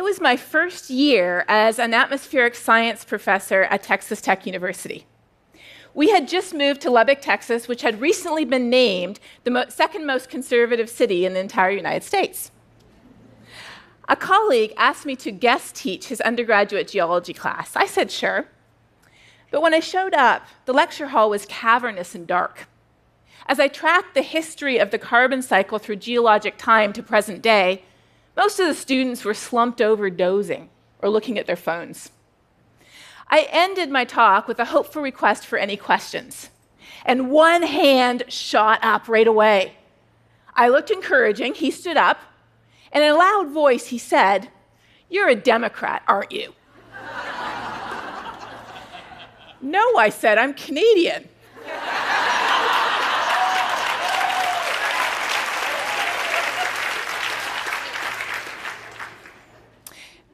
it was my first year as an atmospheric science professor at Texas Tech University. We had just moved to Lubbock, Texas, which had recently been named the mo- second most conservative city in the entire United States. A colleague asked me to guest teach his undergraduate geology class. I said, sure. But when I showed up, the lecture hall was cavernous and dark. As I tracked the history of the carbon cycle through geologic time to present day, most of the students were slumped over dozing or looking at their phones. I ended my talk with a hopeful request for any questions, and one hand shot up right away. I looked encouraging. He stood up, and in a loud voice, he said, You're a Democrat, aren't you? no, I said, I'm Canadian.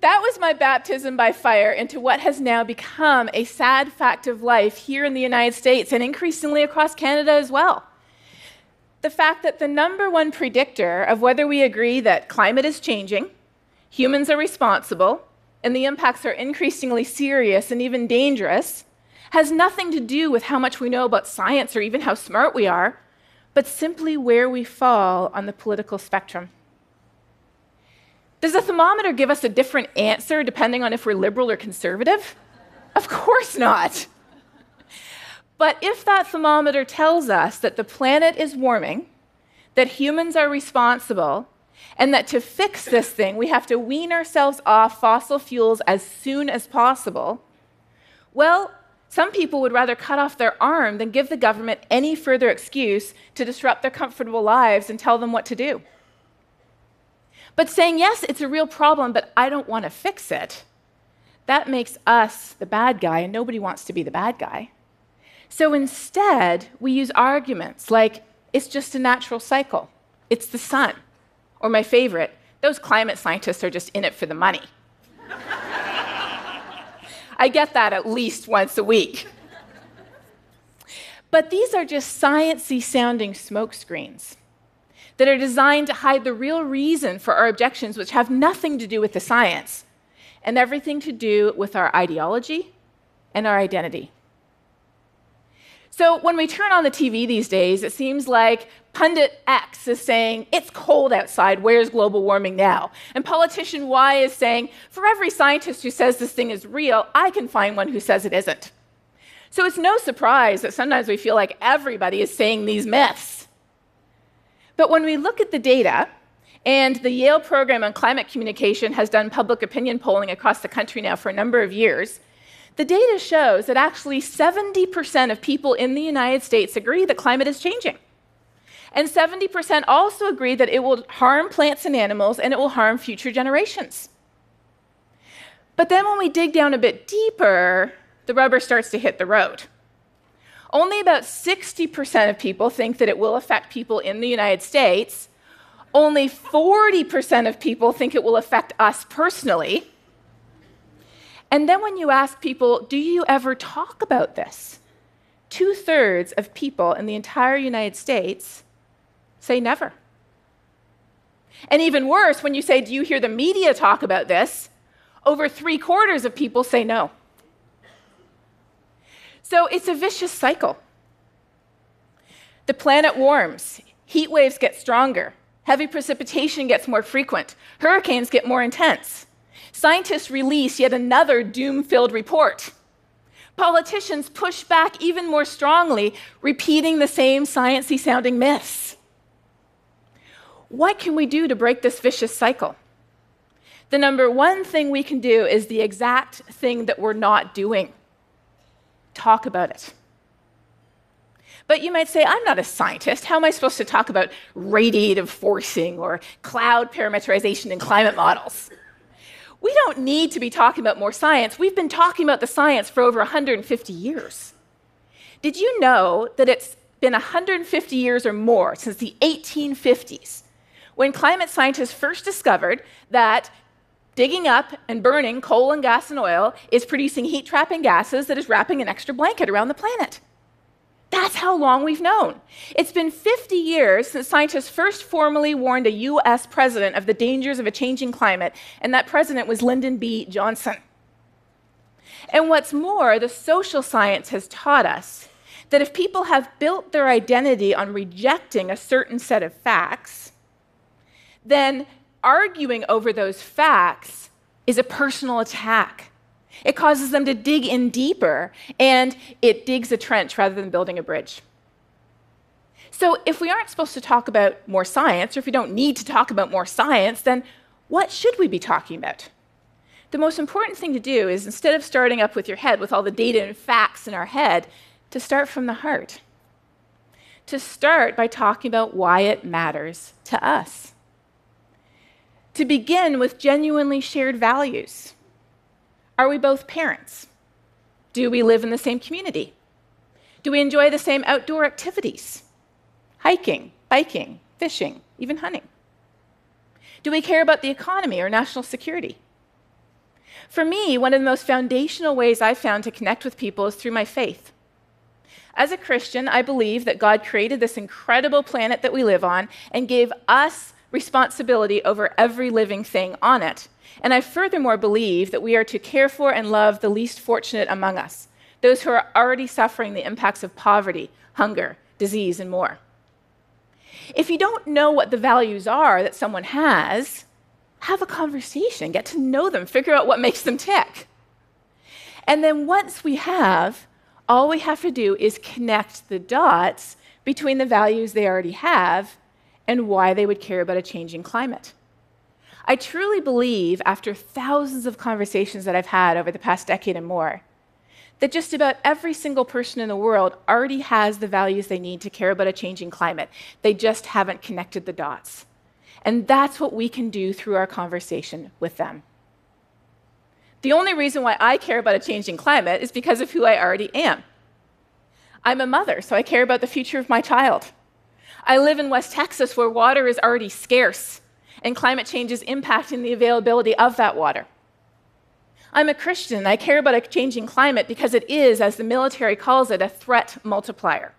That was my baptism by fire into what has now become a sad fact of life here in the United States and increasingly across Canada as well. The fact that the number one predictor of whether we agree that climate is changing, humans are responsible, and the impacts are increasingly serious and even dangerous has nothing to do with how much we know about science or even how smart we are, but simply where we fall on the political spectrum. Does the thermometer give us a different answer depending on if we're liberal or conservative? Of course not. But if that thermometer tells us that the planet is warming, that humans are responsible, and that to fix this thing we have to wean ourselves off fossil fuels as soon as possible, well, some people would rather cut off their arm than give the government any further excuse to disrupt their comfortable lives and tell them what to do. But saying, yes, it's a real problem, but I don't want to fix it, that makes us the bad guy, and nobody wants to be the bad guy. So instead, we use arguments like, it's just a natural cycle, it's the sun. Or my favorite, those climate scientists are just in it for the money. I get that at least once a week. But these are just sciency sounding smokescreens that are designed to hide the real reason for our objections, which have nothing to do with the science and everything to do with our ideology and our identity. So when we turn on the TV these days, it seems like pundit X is saying, It's cold outside, where's global warming now? And politician Y is saying, For every scientist who says this thing is real, I can find one who says it isn't. So it's no surprise that sometimes we feel like everybody is saying these myths. But when we look at the data, and the Yale program on climate communication has done public opinion polling across the country now for a number of years. The data shows that actually 70% of people in the United States agree that climate is changing. And 70% also agree that it will harm plants and animals and it will harm future generations. But then when we dig down a bit deeper, the rubber starts to hit the road. Only about 60% of people think that it will affect people in the United States. Only 40% of people think it will affect us personally. And then when you ask people, do you ever talk about this? Two thirds of people in the entire United States say never. And even worse, when you say, do you hear the media talk about this? Over three quarters of people say no. So it's a vicious cycle. The planet warms, heat waves get stronger, heavy precipitation gets more frequent, hurricanes get more intense. Scientists release yet another doom filled report. Politicians push back even more strongly, repeating the same sciencey sounding myths. What can we do to break this vicious cycle? The number one thing we can do is the exact thing that we're not doing talk about it. But you might say, I'm not a scientist. How am I supposed to talk about radiative forcing or cloud parameterization in climate models? We don't need to be talking about more science. We've been talking about the science for over 150 years. Did you know that it's been 150 years or more since the 1850s when climate scientists first discovered that digging up and burning coal and gas and oil is producing heat trapping gases that is wrapping an extra blanket around the planet. That's how long we've known. It's been 50 years since scientists first formally warned a US president of the dangers of a changing climate, and that president was Lyndon B. Johnson. And what's more, the social science has taught us that if people have built their identity on rejecting a certain set of facts, then arguing over those facts is a personal attack. It causes them to dig in deeper, and it digs a trench rather than building a bridge. So, if we aren't supposed to talk about more science, or if we don't need to talk about more science, then what should we be talking about? The most important thing to do is instead of starting up with your head with all the data and facts in our head, to start from the heart. To start by talking about why it matters to us. To begin with genuinely shared values. Are we both parents? Do we live in the same community? Do we enjoy the same outdoor activities? Hiking, biking, fishing, even hunting? Do we care about the economy or national security? For me, one of the most foundational ways I've found to connect with people is through my faith. As a Christian, I believe that God created this incredible planet that we live on and gave us responsibility over every living thing on it. And I furthermore believe that we are to care for and love the least fortunate among us, those who are already suffering the impacts of poverty, hunger, disease, and more. If you don't know what the values are that someone has, have a conversation, get to know them, figure out what makes them tick. And then once we have, all we have to do is connect the dots between the values they already have and why they would care about a changing climate. I truly believe, after thousands of conversations that I've had over the past decade and more, that just about every single person in the world already has the values they need to care about a changing climate. They just haven't connected the dots. And that's what we can do through our conversation with them. The only reason why I care about a changing climate is because of who I already am. I'm a mother, so I care about the future of my child. I live in West Texas where water is already scarce and climate change is impacting the availability of that water. I'm a Christian. I care about a changing climate because it is, as the military calls it, a threat multiplier.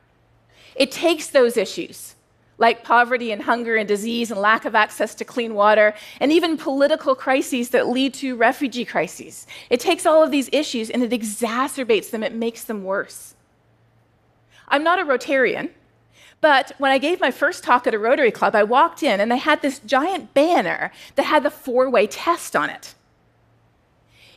It takes those issues, like poverty and hunger and disease and lack of access to clean water, and even political crises that lead to refugee crises. It takes all of these issues and it exacerbates them, it makes them worse. I'm not a Rotarian, but when I gave my first talk at a Rotary Club, I walked in and they had this giant banner that had the four way test on it.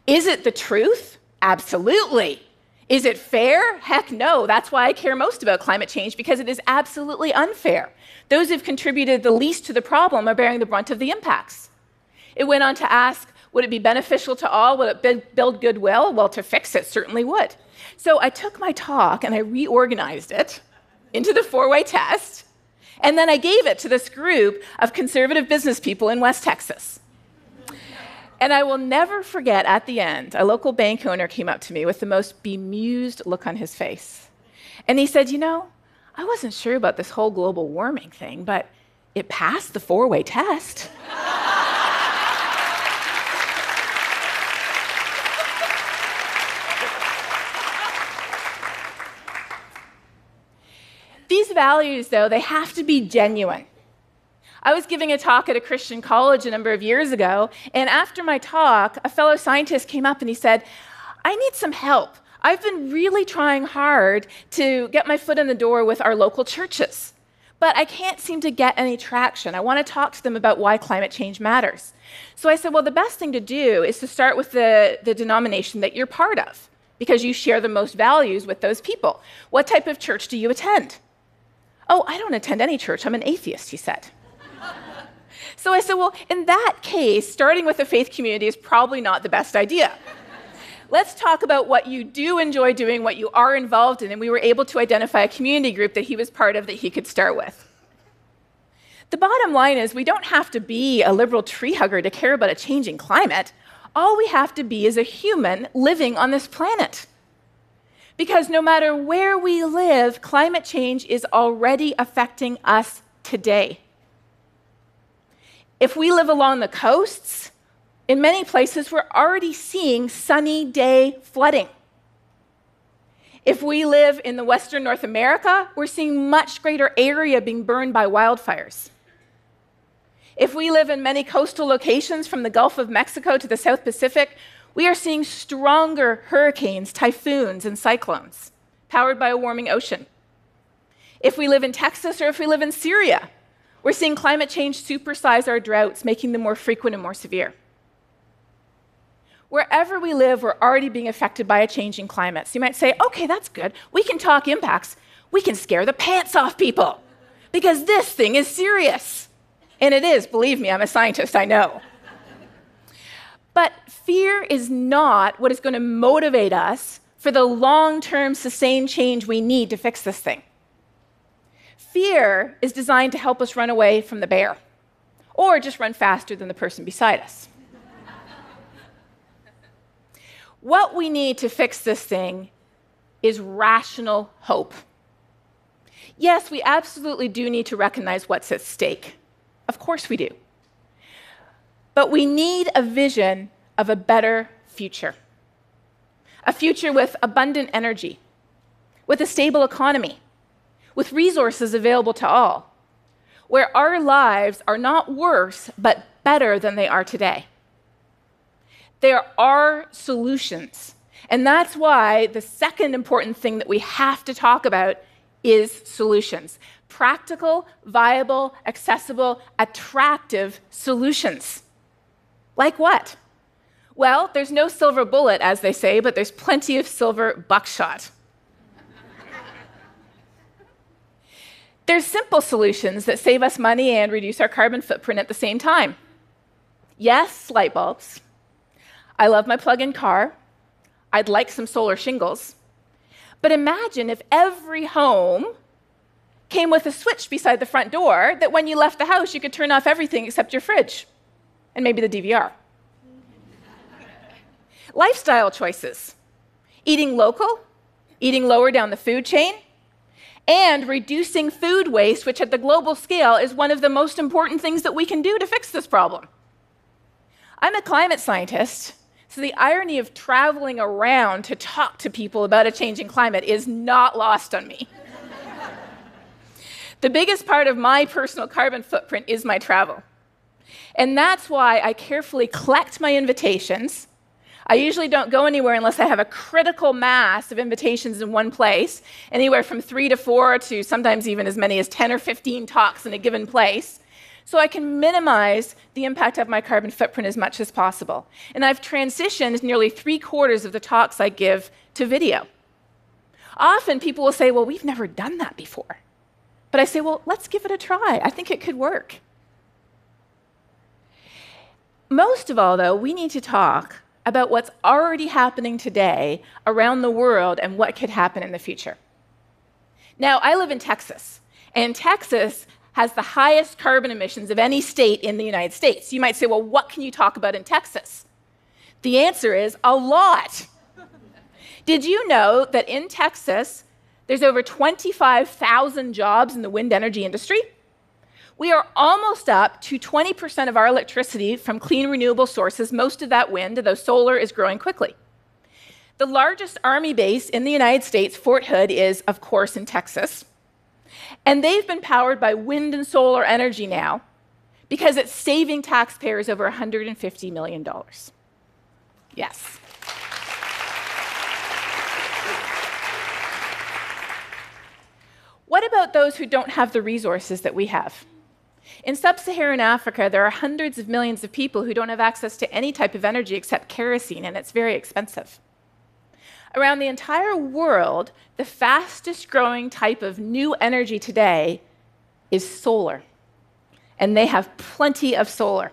Is it the truth? Absolutely. Is it fair? Heck no. That's why I care most about climate change because it is absolutely unfair. Those who've contributed the least to the problem are bearing the brunt of the impacts. It went on to ask would it be beneficial to all? Would it build goodwill? Well, to fix it, certainly would. So I took my talk and I reorganized it into the four way test, and then I gave it to this group of conservative business people in West Texas. And I will never forget at the end, a local bank owner came up to me with the most bemused look on his face. And he said, You know, I wasn't sure about this whole global warming thing, but it passed the four way test. values, though, they have to be genuine. I was giving a talk at a Christian college a number of years ago, and after my talk, a fellow scientist came up and he said, I need some help. I've been really trying hard to get my foot in the door with our local churches, but I can't seem to get any traction. I want to talk to them about why climate change matters. So I said, Well, the best thing to do is to start with the, the denomination that you're part of, because you share the most values with those people. What type of church do you attend? Oh, I don't attend any church. I'm an atheist, he said. so I said, Well, in that case, starting with a faith community is probably not the best idea. Let's talk about what you do enjoy doing, what you are involved in. And we were able to identify a community group that he was part of that he could start with. The bottom line is, we don't have to be a liberal tree hugger to care about a changing climate. All we have to be is a human living on this planet. Because no matter where we live, climate change is already affecting us today. If we live along the coasts, in many places we're already seeing sunny day flooding. If we live in the Western North America, we're seeing much greater area being burned by wildfires. If we live in many coastal locations from the Gulf of Mexico to the South Pacific, we are seeing stronger hurricanes, typhoons, and cyclones powered by a warming ocean. If we live in Texas or if we live in Syria, we're seeing climate change supersize our droughts, making them more frequent and more severe. Wherever we live, we're already being affected by a changing climate. So you might say, okay, that's good. We can talk impacts. We can scare the pants off people because this thing is serious. And it is, believe me, I'm a scientist, I know. But fear is not what is going to motivate us for the long term sustained change we need to fix this thing. Fear is designed to help us run away from the bear or just run faster than the person beside us. What we need to fix this thing is rational hope. Yes, we absolutely do need to recognize what's at stake. Of course we do. But we need a vision of a better future. A future with abundant energy, with a stable economy, with resources available to all, where our lives are not worse, but better than they are today. There are solutions. And that's why the second important thing that we have to talk about is solutions practical, viable, accessible, attractive solutions. Like what? Well, there's no silver bullet, as they say, but there's plenty of silver buckshot. there's simple solutions that save us money and reduce our carbon footprint at the same time. Yes, light bulbs. I love my plug in car. I'd like some solar shingles. But imagine if every home came with a switch beside the front door that when you left the house, you could turn off everything except your fridge and maybe the DVR. Lifestyle choices eating local, eating lower down the food chain, and reducing food waste, which at the global scale is one of the most important things that we can do to fix this problem. I'm a climate scientist, so the irony of traveling around to talk to people about a changing climate is not lost on me. the biggest part of my personal carbon footprint is my travel. And that's why I carefully collect my invitations. I usually don't go anywhere unless I have a critical mass of invitations in one place, anywhere from three to four to sometimes even as many as 10 or 15 talks in a given place so I can minimize the impact of my carbon footprint as much as possible. And I've transitioned nearly three quarters of the talks I give to video. Often people will say, Well, we've never done that before. But I say, Well, let's give it a try. I think it could work. Most of all, though, we need to talk about what's already happening today around the world and what could happen in the future. Now, I live in Texas, and Texas has the highest carbon emissions of any state in the United States. You might say, well, what can you talk about in Texas? The answer is a lot. Did you know that in Texas, there's over 25,000 jobs in the wind energy industry? We are almost up to 20% of our electricity from clean renewable sources, most of that wind, though solar is growing quickly. The largest Army base in the United States, Fort Hood, is, of course, in Texas. And they've been powered by wind and solar energy now because it's saving taxpayers over $150 million. Yes. What about those who don't have the resources that we have? In sub Saharan Africa, there are hundreds of millions of people who don't have access to any type of energy except kerosene, and it's very expensive. Around the entire world, the fastest growing type of new energy today is solar. And they have plenty of solar.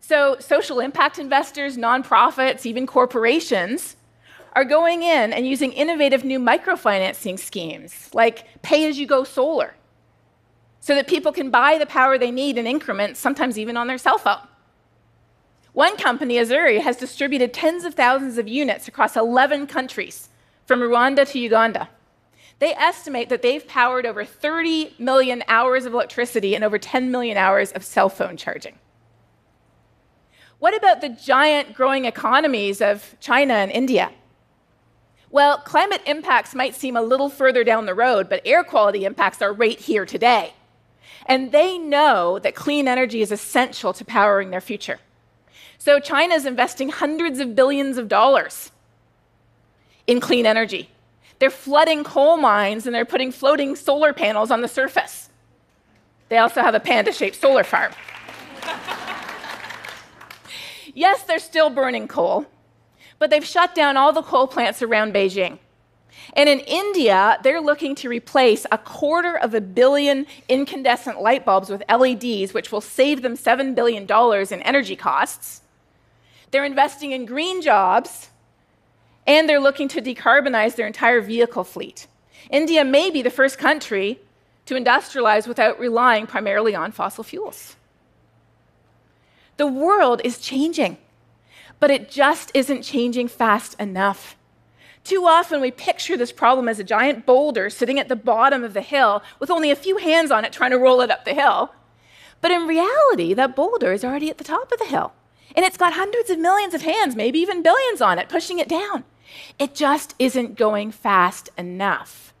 So, social impact investors, nonprofits, even corporations are going in and using innovative new microfinancing schemes like pay as you go solar so that people can buy the power they need in increments, sometimes even on their cell phone. One company, Azuri, has distributed tens of thousands of units across 11 countries, from Rwanda to Uganda. They estimate that they've powered over 30 million hours of electricity and over 10 million hours of cell phone charging. What about the giant growing economies of China and India? Well, climate impacts might seem a little further down the road, but air quality impacts are right here today. And they know that clean energy is essential to powering their future. So China is investing hundreds of billions of dollars in clean energy. They're flooding coal mines and they're putting floating solar panels on the surface. They also have a panda shaped solar farm. yes, they're still burning coal, but they've shut down all the coal plants around Beijing. And in India, they're looking to replace a quarter of a billion incandescent light bulbs with LEDs, which will save them $7 billion in energy costs. They're investing in green jobs, and they're looking to decarbonize their entire vehicle fleet. India may be the first country to industrialize without relying primarily on fossil fuels. The world is changing, but it just isn't changing fast enough. Too often we picture this problem as a giant boulder sitting at the bottom of the hill with only a few hands on it trying to roll it up the hill. But in reality, that boulder is already at the top of the hill. And it's got hundreds of millions of hands, maybe even billions on it, pushing it down. It just isn't going fast enough.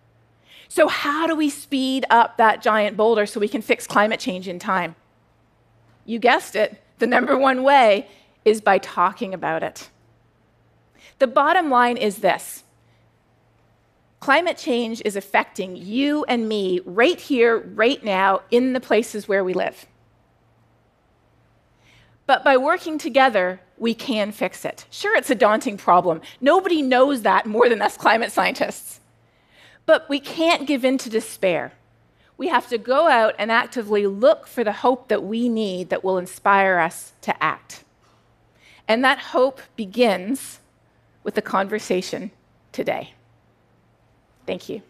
So, how do we speed up that giant boulder so we can fix climate change in time? You guessed it, the number one way is by talking about it. The bottom line is this climate change is affecting you and me right here, right now, in the places where we live. But by working together, we can fix it. Sure, it's a daunting problem. Nobody knows that more than us climate scientists. But we can't give in to despair. We have to go out and actively look for the hope that we need that will inspire us to act. And that hope begins with the conversation today. Thank you.